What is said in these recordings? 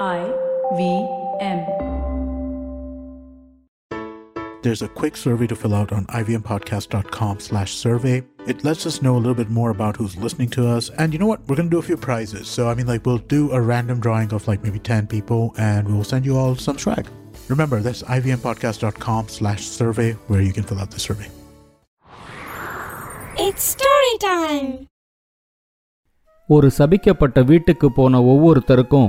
I V M. There's a quick survey to fill out on ivmpodcast.com slash survey. It lets us know a little bit more about who's listening to us. And you know what? We're going to do a few prizes. So, I mean, like, we'll do a random drawing of like maybe 10 people and we'll send you all some swag. Remember, that's ivmpodcast.com slash survey where you can fill out the survey. It's story time. ஒரு சபிக்கப்பட்ட வீட்டுக்கு போன ஒவ்வொருத்தருக்கும்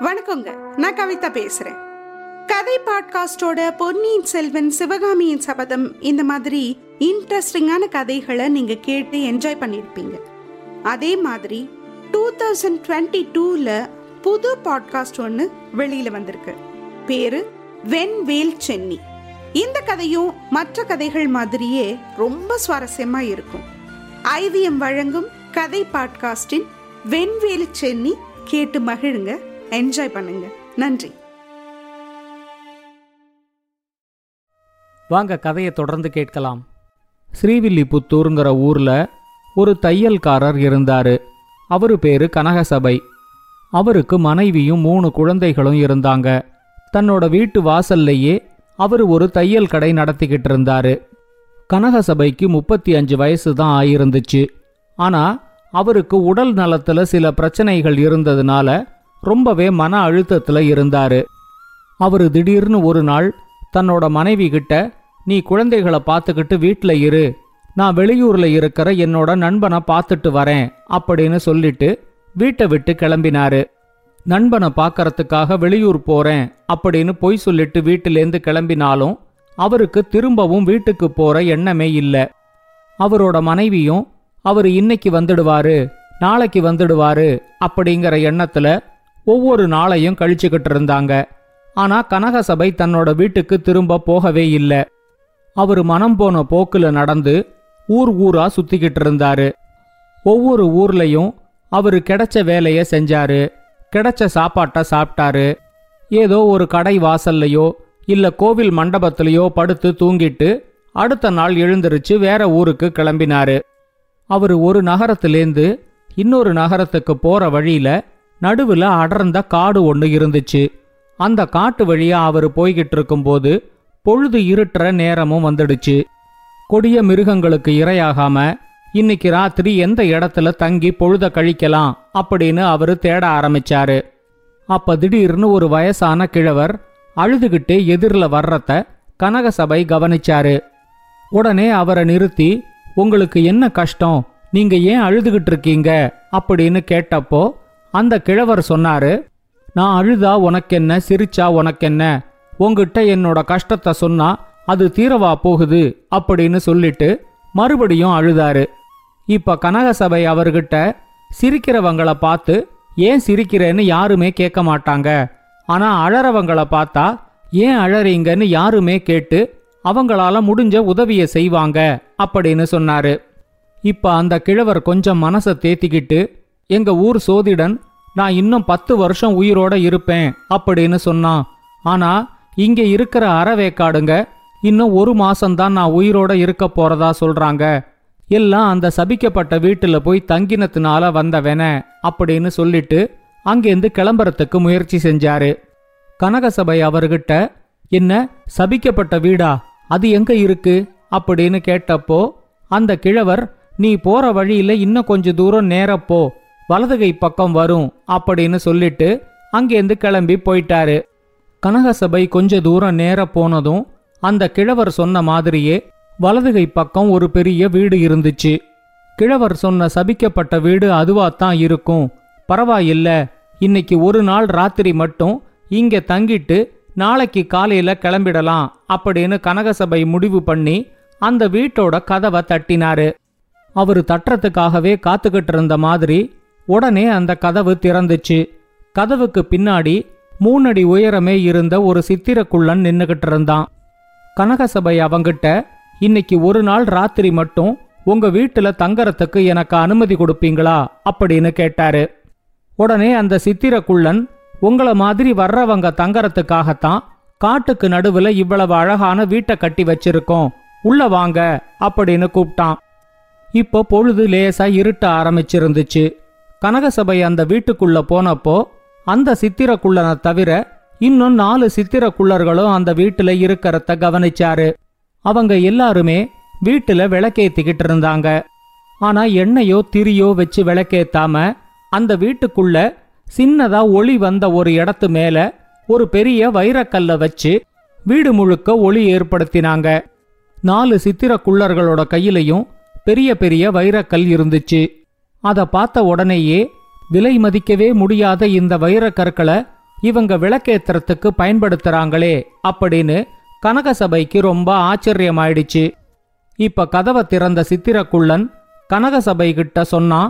வணக்கங்க. நான் கவிதா பேசுறேன். கதை பாட்காஸ்டோட பொன்னியின் செல்வன் சிவகாமியின் சபதம் இந்த மாதிரி இன்ட்ரெஸ்டிங்கான கதைகளை நீங்க கேட்டு என்ஜாய் பண்ணிருப்பீங்க. அதே மாதிரி டூ தௌசண்ட் டுவெண்ட்டி டூல புது பாட்காஸ்ட் ஒன்று வெளியில வந்திருக்கு. பேரு வெண்வேல் சென்னி. இந்த கதையும் மற்ற கதைகள் மாதிரியே ரொம்ப சுவாரஸ்யமா இருக்கும். ஐவிஎம் வழங்கும் கதை பாட்காஸ்டின் வெண்வேல் சென்னி கேட்டு மகிழுங்க. என்ஜாய் பண்ணுங்க. நன்றி. வாங்க கதையை தொடர்ந்து கேட்கலாம். ஸ்ரீவில்லிபுத்தூருங்கிற ஊர்ல ஒரு தையல்காரர் இருந்தாரு. அவரு பேரு கனகசபை. அவருக்கு மனைவியும் மூணு குழந்தைகளும் இருந்தாங்க. தன்னோட வீட்டு வாசல்லையே அவர் ஒரு தையல் கடை நடத்திக்கிட்டு இருந்தாரு. கனகசபைக்கு முப்பத்தி அஞ்சு வயசு தான் ஆயிருந்துச்சு. ஆனா அவருக்கு உடல் நலத்துல சில பிரச்சனைகள் இருந்ததுனால ரொம்பவே மன அழுத்தத்தில் இருந்தாரு. அவரு திடீர்னு ஒரு நாள் தன்னோட மனைவி கிட்ட நீ குழந்தைகளை பார்த்துக்கிட்டு வீட்டில் இரு. நான் வெளியூரில் இருக்கிற என்னோட நண்பனை பார்த்துட்டு வரேன் அப்படின்னு சொல்லிட்டு வீட்டை விட்டு கிளம்பினாரு. நண்பனை பார்க்கறதுக்காக வெளியூர் போறேன் அப்படின்னு பொய் சொல்லிட்டு வீட்டிலேருந்து கிளம்பினாலும் அவருக்கு திரும்பவும் வீட்டுக்கு போற எண்ணமே இல்லை. அவரோட மனைவியும் அவர் இன்னைக்கு வந்துடுவாரு நாளைக்கு வந்துடுவாரு அப்படிங்கிற எண்ணத்துல ஒவ்வொரு நாளையும் கழிச்சுக்கிட்டு இருந்தாங்க ஆனா கனகசபை தன்னோட வீட்டுக்கு திரும்ப போகவே இல்லை. அவர் மனம் போன போக்குல நடந்து ஊர் ஊரா சுத்திக்கிட்டு இருந்தாரு ஒவ்வொரு ஊர்லயும் அவரு கிடைச்ச வேலைய செஞ்சாரு. கிடைச்ச சாப்பாட்டை சாப்பிட்டாரு. ஏதோ ஒரு கடை வாசல்லையோ இல்ல கோவில் மண்டபத்திலேயோ படுத்து தூங்கிட்டு அடுத்த நாள் எழுந்திருச்சு வேற ஊருக்கு கிளம்பினாரு. அவர் ஒரு நகரத்திலேந்து இன்னொரு நகரத்துக்கு போற வழியில நடுவுல அடர்ந்த காடு ஒன்று இருந்துச்சு. அந்த காட்டு வழியா அவர் போய்கிட்டு இருக்கும்போது பொழுது இருட்டுற நேரமும் வந்துடுச்சு. கொடிய மிருகங்களுக்கு இரையாகாம இன்னைக்கு ராத்திரி எந்த இடத்துல தங்கி பொழுத கழிக்கலாம்? அப்படின்னு அவரு தேட ஆரம்பிச்சாரு. அப்ப திடீர்னு ஒரு வயசான கிழவர் அழுதுகிட்டே எதிரில் வர்றத கனகசபை கவனிச்சாரு. உடனே அவரை நிறுத்தி உங்களுக்கு என்ன கஷ்டம்? நீங்க ஏன் அழுதுகிட்டு இருக்கீங்க? அப்படின்னு கேட்டப்போ அந்த கிழவர் சொன்னாரு நான் அழுதா உனக்கென்ன சிரிச்சா உனக்கென்ன? உங்ககிட்ட என்னோட கஷ்டத்தை சொன்னா அது தீரவா போகுது அப்படின்னு சொல்லிட்டு மறுபடியும் அழுதாரு. இப்ப கனகசபை அவர்கிட்ட சிரிக்கிறவங்கள பார்த்து ஏன் சிரிக்கிறேன்னு யாருமே கேட்க மாட்டாங்க. ஆனா அழறவங்கள பார்த்தா ஏன் அழறீங்கன்னு யாருமே கேட்டு அவங்களால முடிஞ்ச உதவியை செய்வாங்க அப்படின்னு சொன்னாரு. இப்ப அந்த கிழவர் கொஞ்சம் மனசை தேத்திக்கிட்டு எங்க ஊர் சோதிடன் நான் இன்னும் பத்து வருஷம் உயிரோட இருப்பேன் அப்படின்னு சொன்னான் ஆனா இங்க இருக்கிற அறவேக்காடுங்க இன்னும் ஒரு மாசம்தான் நான் உயிரோட இருக்க போறதா சொல்றாங்க. எல்லாம் அந்த சபிக்கப்பட்ட வீட்டுல போய் தங்கினத்துனால வந்தவன அப்படின்னு சொல்லிட்டு அங்கேருந்து கிளம்புறதுக்கு முயற்சி செஞ்சாரு. கனகசபை அவர்கிட்ட என்ன சபிக்கப்பட்ட வீடா? அது எங்க இருக்கு? அப்படின்னு கேட்டப்போ அந்த கிழவர் நீ போற வழியில இன்னும் கொஞ்ச தூரம் நேரப்போ வலதுகை பக்கம் வரும் அப்படின்னு சொல்லிட்டு அங்கேருந்து கிளம்பி போயிட்டாரு. கனகசபை கொஞ்ச தூரம் நேர போனதும் அந்த கிழவர் சொன்ன மாதிரியே வலதுகை பக்கம் ஒரு பெரிய வீடு இருந்துச்சு. கிழவர் சொன்ன சபிக்கப்பட்ட வீடு அதுவாத்தான் இருக்கும். பரவாயில்ல இன்னைக்கு ஒரு நாள் ராத்திரி மட்டும் இங்க தங்கிட்டு நாளைக்கு காலையில கிளம்பிடலாம் அப்படின்னு கனகசபை முடிவு பண்ணி அந்த வீட்டோட கதவை தட்டினாரு. அவரு தட்டுறதுக்காகவே காத்துக்கிட்டு இருந்த மாதிரி உடனே அந்த கதவு திறந்துச்சு. கதவுக்கு பின்னாடி மூணடி உயரமே இருந்த ஒரு சித்திரக்குள்ளன் நின்னுகிட்டு இருந்தான். கனகசபை அவங்கிட்ட இன்னைக்கு ஒரு நாள் ராத்திரி மட்டும் உங்க வீட்டுல தங்கறதுக்கு எனக்கு அனுமதி கொடுப்பீங்களா? அப்படின்னு கேட்டாரு. உடனே அந்த சித்திரக்குள்ளன் உங்கள மாதிரி வர்றவங்க தங்கறதுக்காகத்தான் காட்டுக்கு நடுவுல இவ்வளவு அழகான வீட்டை கட்டி வச்சிருக்கோம். உள்ள வாங்க அப்படின்னு கூப்பிட்டான் இப்போ பொழுது லேசா இருட்ட ஆரம்பிச்சிருந்துச்சு. கனகசபை அந்த வீட்டுக்குள்ள போனப்போ அந்த சித்திரக்குள்ளனை தவிர இன்னும் நாலு சித்திரக்குள்ளர்களும் அந்த வீட்டுல இருக்கறத கவனிச்சாரு. அவங்க எல்லாருமே வீட்டுல விளக்கேத்திக்கிட்டு இருந்தாங்க. ஆனா எண்ணெயோ திரியோ வச்சு விளக்கேத்தாம அந்த வீட்டுக்குள்ள சின்னதா ஒளி வந்த ஒரு இடத்து மேல ஒரு பெரிய வைரக்கல்ல வச்சு வீடு முழுக்க ஒளி ஏற்படுத்தினாங்க. நாலு சித்திரக்குள்ளர்களோட கையிலையும் பெரிய பெரிய வைரக்கல் இருந்துச்சு. அதை பார்த்த உடனேயே விலை மதிக்கவே முடியாத இந்த வைரக்கற்களை இவங்க விளக்கேத்துறதுக்கு பயன்படுத்துறாங்களே அப்படின்னு கனகசபைக்கு ரொம்ப ஆச்சரியமாயிடுச்சு. இப்ப கதவை திறந்த சித்திரக்குள்ளன் கனகசபை கிட்ட சொன்னா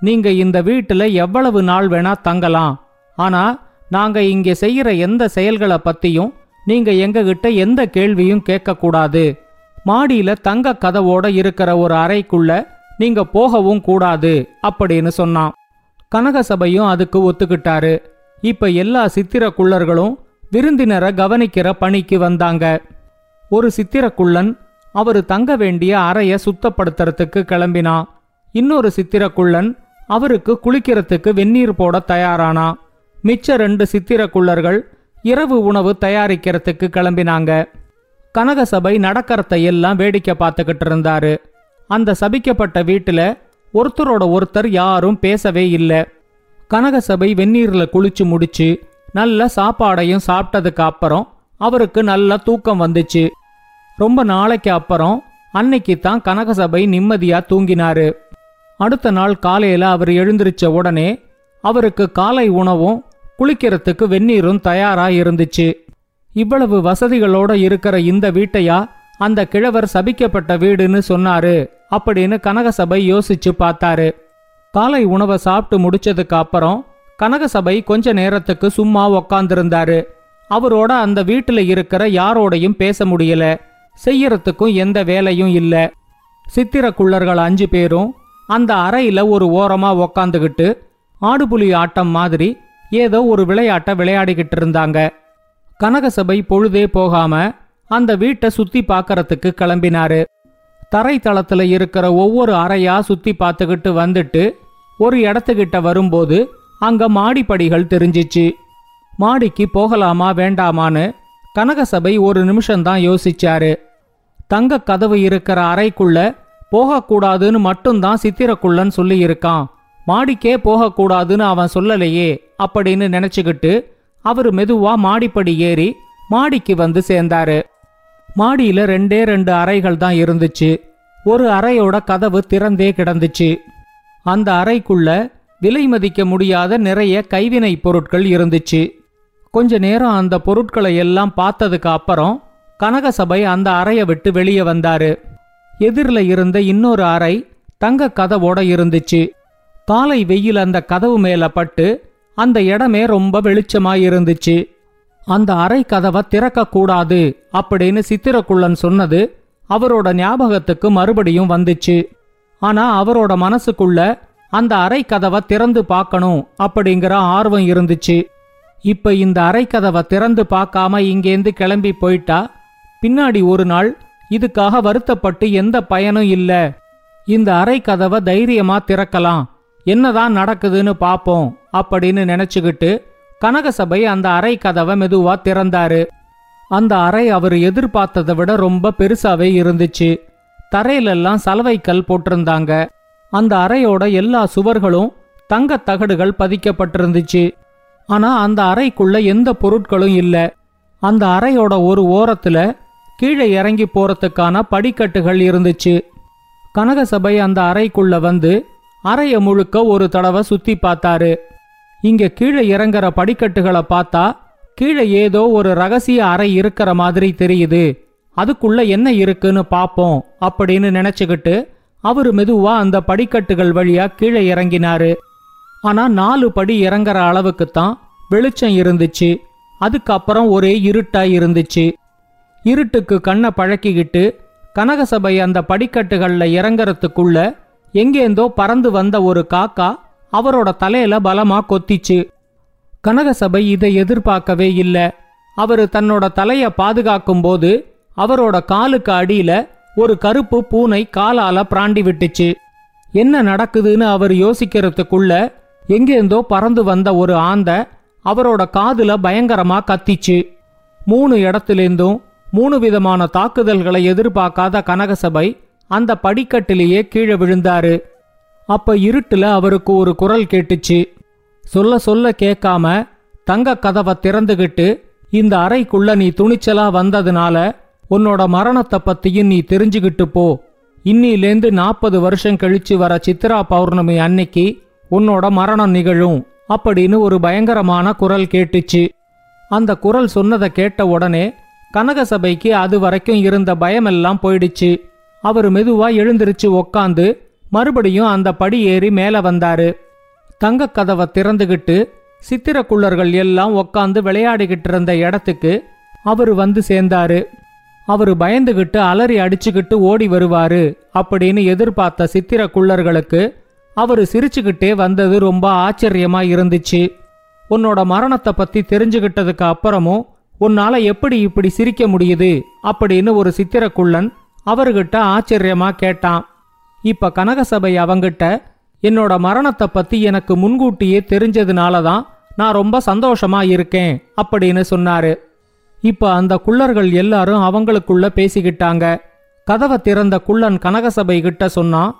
நீங்க இந்த வீட்டுல எவ்வளவு நாள் வேணா தங்கலாம். ஆனா நாங்க இங்க செய்யற எந்த செயல்களை பத்தியும் நீங்க எங்ககிட்ட எந்த கேள்வியும் கேட்கக்கூடாது. மாடியில தங்க கதவோட இருக்கிற ஒரு அறைக்குள்ள நீங்க போகவும் கூடாது அப்படின்னு சொன்னான். கனகசபையும் அதுக்கு ஒத்துக்கிட்டாரு. இப்ப எல்லா சித்திரக்குள்ளர்களும் விருந்தினரை கவனிக்கிற பணிக்கு வந்தாங்க. ஒரு சித்திரக்குள்ளன் அவரு தங்க வேண்டிய அறைய சுத்தப்படுத்துறதுக்கு கிளம்பினான். இன்னொரு சித்திரக்குள்ளன் அவருக்கு குளிக்கிறதுக்கு வெந்நீர் போட தயாரானா மிச்ச ரெண்டு சித்திரக்குள்ளர்கள் இரவு உணவு தயாரிக்கிறதுக்கு கிளம்பினாங்க. கனகசபை நடக்கிறத எல்லாம் வேடிக்கை பார்த்துக்கிட்டு இருந்தாரு. அந்த சபிக்கப்பட்ட வீட்டுல ஒருத்தரோட ஒருத்தர் யாரும் பேசவே இல்லை. கனகசபை வெந்நீர்ல குளிச்சு முடிச்சு நல்ல சாப்பாடையும் சாப்பிட்டதுக்கு அப்புறம் அவருக்கு நல்ல தூக்கம் வந்துச்சு. ரொம்ப நாளைக்கு அப்புறம் அன்னைக்கு தான் கனகசபை நிம்மதியா தூங்கினாரு. அடுத்த நாள் காலையில அவர் எழுந்திருச்ச உடனே அவருக்கு காலை உணவும் குளிக்கிறதுக்கு வெந்நீரும் தயாரா இருந்துச்சு. இவ்வளவு வசதிகளோட இருக்கிற இந்த வீட்டையா அந்த கிழவர் சபிக்கப்பட்ட வீடுன்னு சொன்னாரு. அப்படின்னு கனகசபை யோசிச்சு பார்த்தாரு. காலை உணவை சாப்பிட்டு முடிச்சதுக்கு அப்புறம் கனகசபை கொஞ்ச நேரத்துக்கு சும்மா உக்காந்துருந்தாரு. அவரோட அந்த வீட்டுல இருக்கிற யாரோடையும் பேச முடியல. செய்யறதுக்கும் எந்த வேலையும் இல்ல. சித்திரக்குள்ளர்கள் அஞ்சு பேரும் அந்த அறையில ஒரு ஓரமா உக்காந்துகிட்டு ஆடுபுலி ஆட்டம் மாதிரி ஏதோ ஒரு விளையாட்டை விளையாடிக்கிட்டு இருந்தாங்க. கனகசபை பொழுதே போகாம அந்த வீட்டை சுத்தி பார்க்கறதுக்கு கிளம்பினாரு. தரை தளத்துல இருக்கிற ஒவ்வொரு அறையா சுத்தி பார்த்துக்கிட்டு வந்துட்டு ஒரு இடத்துக்கிட்ட வரும்போது அங்க மாடிப்படிகள் தெரிஞ்சிச்சு. மாடிக்கு போகலாமா வேண்டாமான்னு கனகசபை ஒரு நிமிஷம்தான் யோசிச்சாரு. தங்க கதவு இருக்கிற அறைக்குள்ள போகக்கூடாதுன்னு மட்டும்தான் சித்திரக்குள்ளன் சொல்லியிருக்கான். மாடிக்கே போகக்கூடாதுன்னு அவன் சொல்லலையே அப்படின்னு நினைச்சுக்கிட்டு அவரு மெதுவா மாடிப்படி ஏறி மாடிக்கு வந்து சேர்ந்தாரு. மாடியில ரெண்டே ரெண்டு அறைகள் தான் இருந்துச்சு. ஒரு அறையோட கதவு திறந்தே கிடந்துச்சு. அந்த அறைக்குள்ள விலை மதிக்க முடியாத நிறைய கைவினை பொருட்கள் இருந்துச்சு. கொஞ்ச நேரம் அந்த பொருட்களை எல்லாம் பார்த்ததுக்கு அப்புறம் கனகசபை அந்த அறையை விட்டு வெளியே வந்தாரு. எதிரில் இருந்த இன்னொரு அறை தங்க கதவோட இருந்துச்சு. காலை வெயில் அந்த கதவு மேல பட்டு அந்த இடமே ரொம்ப வெளிச்சமாக இருந்துச்சு. அந்த அறை கதவை திறக்க கூடாது அப்படின்னு சித்திரக்குள்ளன் சொன்னது அவரோட ஞாபகத்துக்கு மறுபடியும் வந்துச்சு. ஆனா அவரோட மனசுக்குள்ள அந்த அறை கதவை திறந்து பார்க்கணும் அப்படிங்கிற ஆர்வம் இருந்துச்சு. இப்ப இந்த அறை கதவை திறந்து பார்க்காம இங்கேந்து கிளம்பி போயிட்டா? பின்னாடி ஒரு நாள் இதுக்காக வருத்தப்பட்டு எந்த பயனும் இல்ல. இந்த அறை கதவை தைரியமா திறக்கலாம். என்னதான் நடக்குதுன்னு பாப்போம் அப்படின்னு நினைச்சுக்கிட்டு கனகசபை அந்த அறை கதவை மெதுவா திறந்தாரு. அந்த அறை அவர் எதிர்பார்த்ததை விட ரொம்ப பெருசாவே இருந்துச்சு. தரையிலெல்லாம் சலவைக்கல் போட்டிருந்தாங்க. அந்த அறையோட எல்லா சுவர்களும் தங்க தகடுகள் பதிக்கப்பட்டிருந்துச்சு. ஆனா அந்த அறைக்குள்ள எந்த பொருட்களும் இல்ல. அந்த அறையோட ஒரு ஓரத்துல கீழே இறங்கி போறதுக்கான படிக்கட்டுகள் இருந்துச்சு. கனகசபை அந்த அறைக்குள்ள வந்து அறைய முழுக்க ஒரு தடவை சுத்தி பார்த்தாரு. இங்க கீழே இறங்குற படிக்கட்டுகளை பார்த்தா கீழே ஏதோ ஒரு ரகசிய அறை இருக்கிற மாதிரி தெரியுது. அதுக்குள்ள என்ன இருக்குன்னு பாப்போம் அப்படின்னு நினைச்சுக்கிட்டு அவர் மெதுவா அந்த படிக்கட்டுகள் வழியா கீழே இறங்கினாரு. ஆனா நாலு படி இறங்குற அளவுக்கு தான் வெளிச்சம் இருந்துச்சு. அதுக்கப்புறம் ஒரே இருட்டா இருந்துச்சு. இருட்டுக்கு கண்ணை பழக்கிக்கிட்டு கனகசபை அந்த படிக்கட்டுகள்ல இறங்கறதுக்குள்ள எங்கேந்தோ பறந்து வந்த ஒரு காக்கா அவரோட தலையில பலமா கொத்திச்சு. கனகசபை இதை எதிர்பார்க்கவே இல்ல. அவரு தன்னோட தலைய பாதுகாக்கும் போது அவரோட காலுக்கு அடியில ஒரு கருப்பு பூனை காலால பிராண்டி விட்டுச்சு. என்ன நடக்குதுன்னு அவர் யோசிக்கிறதுக்குள்ள எங்கேருந்தோ பறந்து வந்த ஒரு ஆந்த அவரோட காதுல பயங்கரமா கத்திச்சு. மூணு இடத்திலிருந்தும் மூணு விதமான தாக்குதல்களை எதிர்பார்க்காத கனகசபை அந்த படிக்கட்டிலேயே கீழே விழுந்தாரு. அப்ப இருட்டுல அவருக்கு ஒரு குரல் கேட்டுச்சு. சொல்ல சொல்ல கேட்காம தங்க கதவை திறந்துகிட்டு இந்த அறைக்குள்ள நீ துணிச்சலா வந்ததுனால உன்னோட மரணத்தை பத்தியும் நீ தெரிஞ்சுகிட்டு போ. இன்னிலேந்து நாற்பது வருஷம் கழிச்சு வர சித்ரா பௌர்ணமி அன்னைக்கு உன்னோட மரணம் நிகழும் அப்படின்னு ஒரு பயங்கரமான குரல் கேட்டுச்சு. அந்த குரல் சொன்னதை கேட்ட உடனே கனகசபைக்கு அது வரைக்கும் இருந்த பயமெல்லாம் போயிடுச்சு. அவர் மெதுவா எழுந்திருச்சு உக்காந்து மறுபடியும் அந்த படி ஏறி மேல வந்தாரு. தங்கக் கதவை திறந்துகிட்டு சித்திரக்குள்ளர்கள் எல்லாம் உக்காந்து விளையாடிக்கிட்டு இருந்த இடத்துக்கு அவரு வந்து சேர்ந்தாரு. அவரு பயந்துகிட்டு அலறி அடிச்சுக்கிட்டு ஓடி வருவாரு அப்படின்னு எதிர்பார்த்த சித்திரக்குள்ளர்களுக்கு அவரு சிரிச்சுக்கிட்டே வந்தது ரொம்ப ஆச்சரியமா இருந்துச்சு. உன்னோட மரணத்தை பத்தி தெரிஞ்சுகிட்டதுக்கு அப்புறமும் உன்னால எப்படி இப்படி சிரிக்க முடியுது அப்படின்னு ஒரு சித்திரக்குள்ளன் அவர்கிட்ட ஆச்சரியமா கேட்டான். இப்ப கனகசபை அவங்கிட்ட என்னோட மரணத்தை பத்தி எனக்கு முன்கூட்டியே தெரிஞ்சதுனால தான் நான் ரொம்ப சந்தோஷமா இருக்கேன் அப்படின்னு சொன்னாரு. இப்ப அந்த குள்ளர்கள் எல்லாரும் அவங்களுக்குள்ள பேசிக்கிட்டாங்க. கதவை திறந்த குள்ளன் கனகசபை கிட்ட சொன்னான்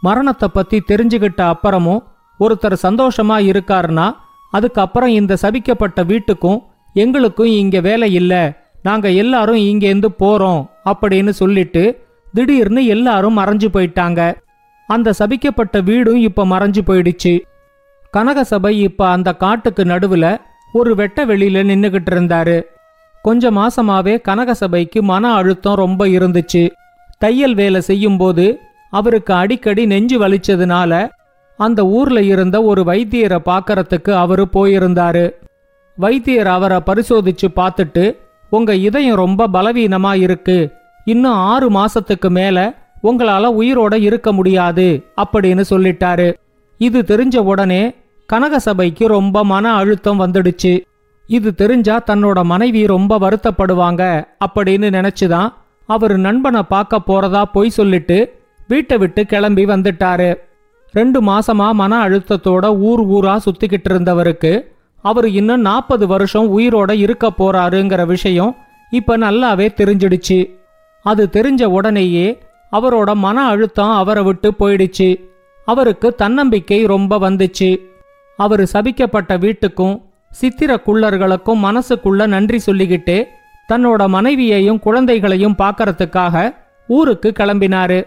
மரணத்தை பத்தி தெரிஞ்சுகிட்ட அப்புறமும் ஒருத்தர் சந்தோஷமா இருக்காருன்னா அதுக்கப்புறம் இந்த சபிக்கப்பட்ட வீட்டுக்கும் எங்களுக்கும் இங்க வேலை இல்லை. நாங்க எல்லாரும் இங்கேருந்து போறோம் அப்படின்னு சொல்லிட்டு திடீர்னு எல்லாரும் மறைஞ்சு போயிட்டாங்க. அந்த சபிக்கப்பட்ட வீடும் இப்ப மறைஞ்சு போயிடுச்சு. கனகசபை இப்ப அந்த காட்டுக்கு நடுவுல ஒரு வெட்ட வெளியில நின்னுகிட்டு இருந்தாரு. கொஞ்ச மாசமாவே கனகசபைக்கு மன அழுத்தம் ரொம்ப இருந்துச்சு. தையல் வேலை செய்யும்போது அவருக்கு அடிக்கடி நெஞ்சு வலிச்சதுனால அந்த ஊர்ல இருந்த ஒரு வைத்தியரை பார்க்கறதுக்கு அவரு போயிருந்தாரு. வைத்தியர் அவரை பரிசோதிச்சு பார்த்துட்டு உங்க இதயம் ரொம்ப பலவீனமா இருக்கு. இன்னும் ஆறு மாசத்துக்கு மேல உங்களால உயிரோட இருக்க முடியாது அப்படின்னு சொல்லிட்டாரு. இது தெரிஞ்ச உடனே கனகசபைக்கு ரொம்ப மன அழுத்தம் வந்துடுச்சு. இது தெரிஞ்சா தன்னோட மனைவி ரொம்ப வருத்தப்படுவாங்க அப்படின்னு நினைச்சுதான் அவர் நண்பனை பார்க்க போறதா பொய் சொல்லிட்டு வீட்டை விட்டு கிளம்பி வந்துட்டாரு. ரெண்டு மாசமா மன அழுத்தத்தோட ஊர் ஊரா சுத்திக்கிட்டு இருந்தவருக்கு அவர் இன்னும் நாற்பது வருஷம் உயிரோட இருக்க போறாருங்கிற விஷயம் இப்ப நல்லாவே தெரிஞ்சிடுச்சு. அது தெரிஞ்ச உடனேயே அவரோட மன அழுத்தம் அவரை விட்டு போயிடுச்சு. அவருக்கு தன்னம்பிக்கை ரொம்ப வந்துச்சு. அவர் சபிக்கப்பட்ட வீட்டுக்கும் சித்திர குள்ளர்களுக்கும் மனசுக்குள்ள நன்றி சொல்லிக்கிட்டு தன்னோட மனைவியையும் குழந்தைகளையும் பார்க்கறதுக்காக ஊருக்கு கிளம்பினாரு.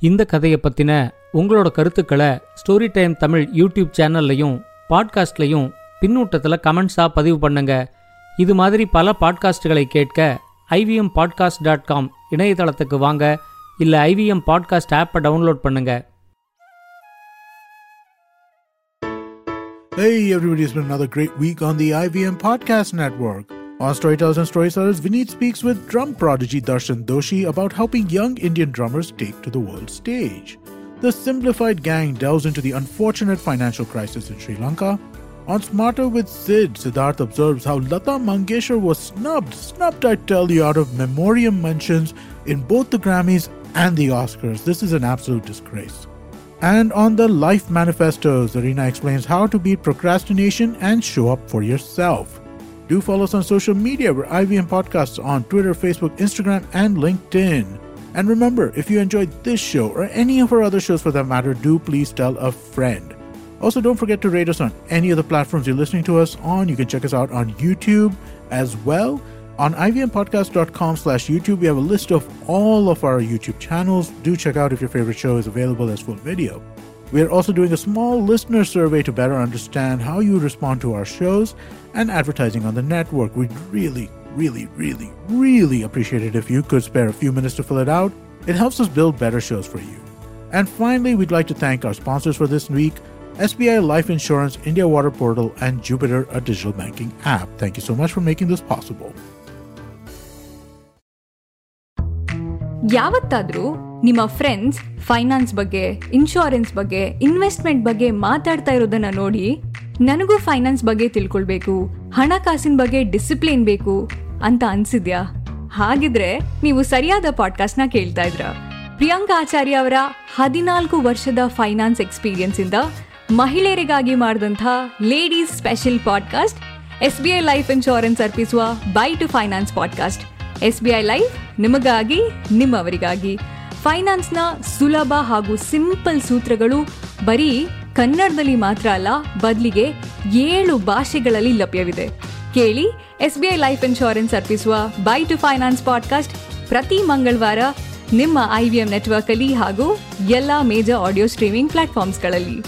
இந்த கதையை பத்தின உங்களோட கருத்துக்களை ஸ்டோரி டைம் தமிழ் யூடியூப் சேனல்லையும் பாட்காஸ்ட்லையும் பின்னூட்டத்துல கமெண்ட்ஸா பதிவு பண்ணுங்க. இது மாதிரி பல பாட்காஸ்டுகளை கேட்க ஐவிஎம் பாட்காஸ்ட் டாட் காம் இணையதளத்துக்கு வாங்க இல்ல ஐவிஎம் பாட்காஸ்ட் ஆப்பை டவுன்லோட் பண்ணுங்க Hey, everybody, it's been another great week on the IVM Podcast Network. On Storytellers and Storytellers, Vineet speaks with drum prodigy Darshan Doshi about helping young Indian drummers take to the world stage. The Simplified Gang delves into the unfortunate financial crisis in Sri Lanka. on Smarter with Sid, Siddharth observes how Lata Mangeshkar was snubbed, snubbed, I tell you, out of memoriam mentions in both the Grammys and the Oscars. This is an absolute disgrace. And on the Life Manifestos, Arena explains how to beat procrastination and show up for yourself. Do follow us on social media. We're IVM Podcasts on Twitter, Facebook, Instagram, and LinkedIn. And remember, if you enjoyed this show or any of our other shows for that matter, do please tell a friend. Also, don't forget to rate us on any of the platforms you're listening to us on. You can check us out on YouTube as well. On ivmpodcast.com slash YouTube, we have a list of all of our YouTube channels. Do check out if your favorite show is available as full video. We are also doing a small listener survey to better understand how you respond to our shows and advertising on the network. We'd really, really, really, really appreciate it if you could spare a few minutes to fill it out. It helps us build better shows for you. And finally, we'd like to thank our sponsors for this week SBI Life Insurance, India Water Portal, and Jupiter, a digital banking app. Thank you so much for making this possible. ಯಾವತ್ತಾದರೂ ನಿಮ್ಮ friends finance ಬಗ್ಗೆ insurance ಬಗ್ಗೆ investment ಬಗ್ಗೆ ಮಾತಾಡ್ತಾ ಇರೋದನ್ನ ನೋಡಿ ನನಗೂ finance ಬಗ್ಗೆ ತಿಳ್ಕೊಳ್ಬೇಕು ಹಣಕಾಸಿನ ಬಗ್ಗೆ ಡಿಸಿಪ್ಲಿನ್ ಬೇಕು ಅಂತ ಅನ್ಸಿದ್ಯಾ ಹಾಗಿದ್ರೆ ನೀವು ಸರಿಯಾದ ಪಾಡ್ಕಾಸ್ಟ್ನ ಕೇಳ್ತಾ ಇದ್ರ ಪ್ರಿಯಾಂಕಾ ಆಚಾರ್ಯ ಅವರ ಹದಿನಾಲ್ಕು ವರ್ಷದ ಫೈನಾನ್ಸ್ ಎಕ್ಸ್ಪೀರಿಯನ್ಸ್ ಇಂದ ಮಹಿಳೆಯರಿಗಾಗಿ ಮಾಡಿದಂಥ ladies special podcast S B I life insurance ಅರ್ಪಿಸುವ bye to finance podcast. S B I life ನಿಮಗಾಗಿ, ನಿಮ್ಮವರಿಗಾಗಿ. ಫೈನಾನ್ಸ್ನ ಸುಲಭ ಹಾಗೂ ಸಿಂಪಲ್ ಸೂತ್ರಗಳು ಬರೀ ಕನ್ನಡದಲ್ಲಿ ಮಾತ್ರ ಅಲ್ಲ, ಬದಲಿಗೆ ಏಳು ಭಾಷೆಗಳಲ್ಲಿ ಲಭ್ಯವಿದೆ. ಕೇಳಿ S B I life insurance ಅರ್ಪಿಸುವ ಬೈ ಟು ಫೈನಾನ್ಸ್ ಪಾಡ್ಕಾಸ್ಟ್ ಪ್ರತಿ ಮಂಗಳವಾರ ನಿಮ್ಮ ಐ ವಿ ಎಂ ನೆಟ್ವರ್ಕಲ್ಲಿ ಹಾಗೂ ಎಲ್ಲ ಮೇಜರ್ ಆಡಿಯೋ ಸ್ಟ್ರೀಮಿಂಗ್ ಪ್ಲಾಟ್ಫಾರ್ಮ್ಸ್ಗಳಲ್ಲಿ.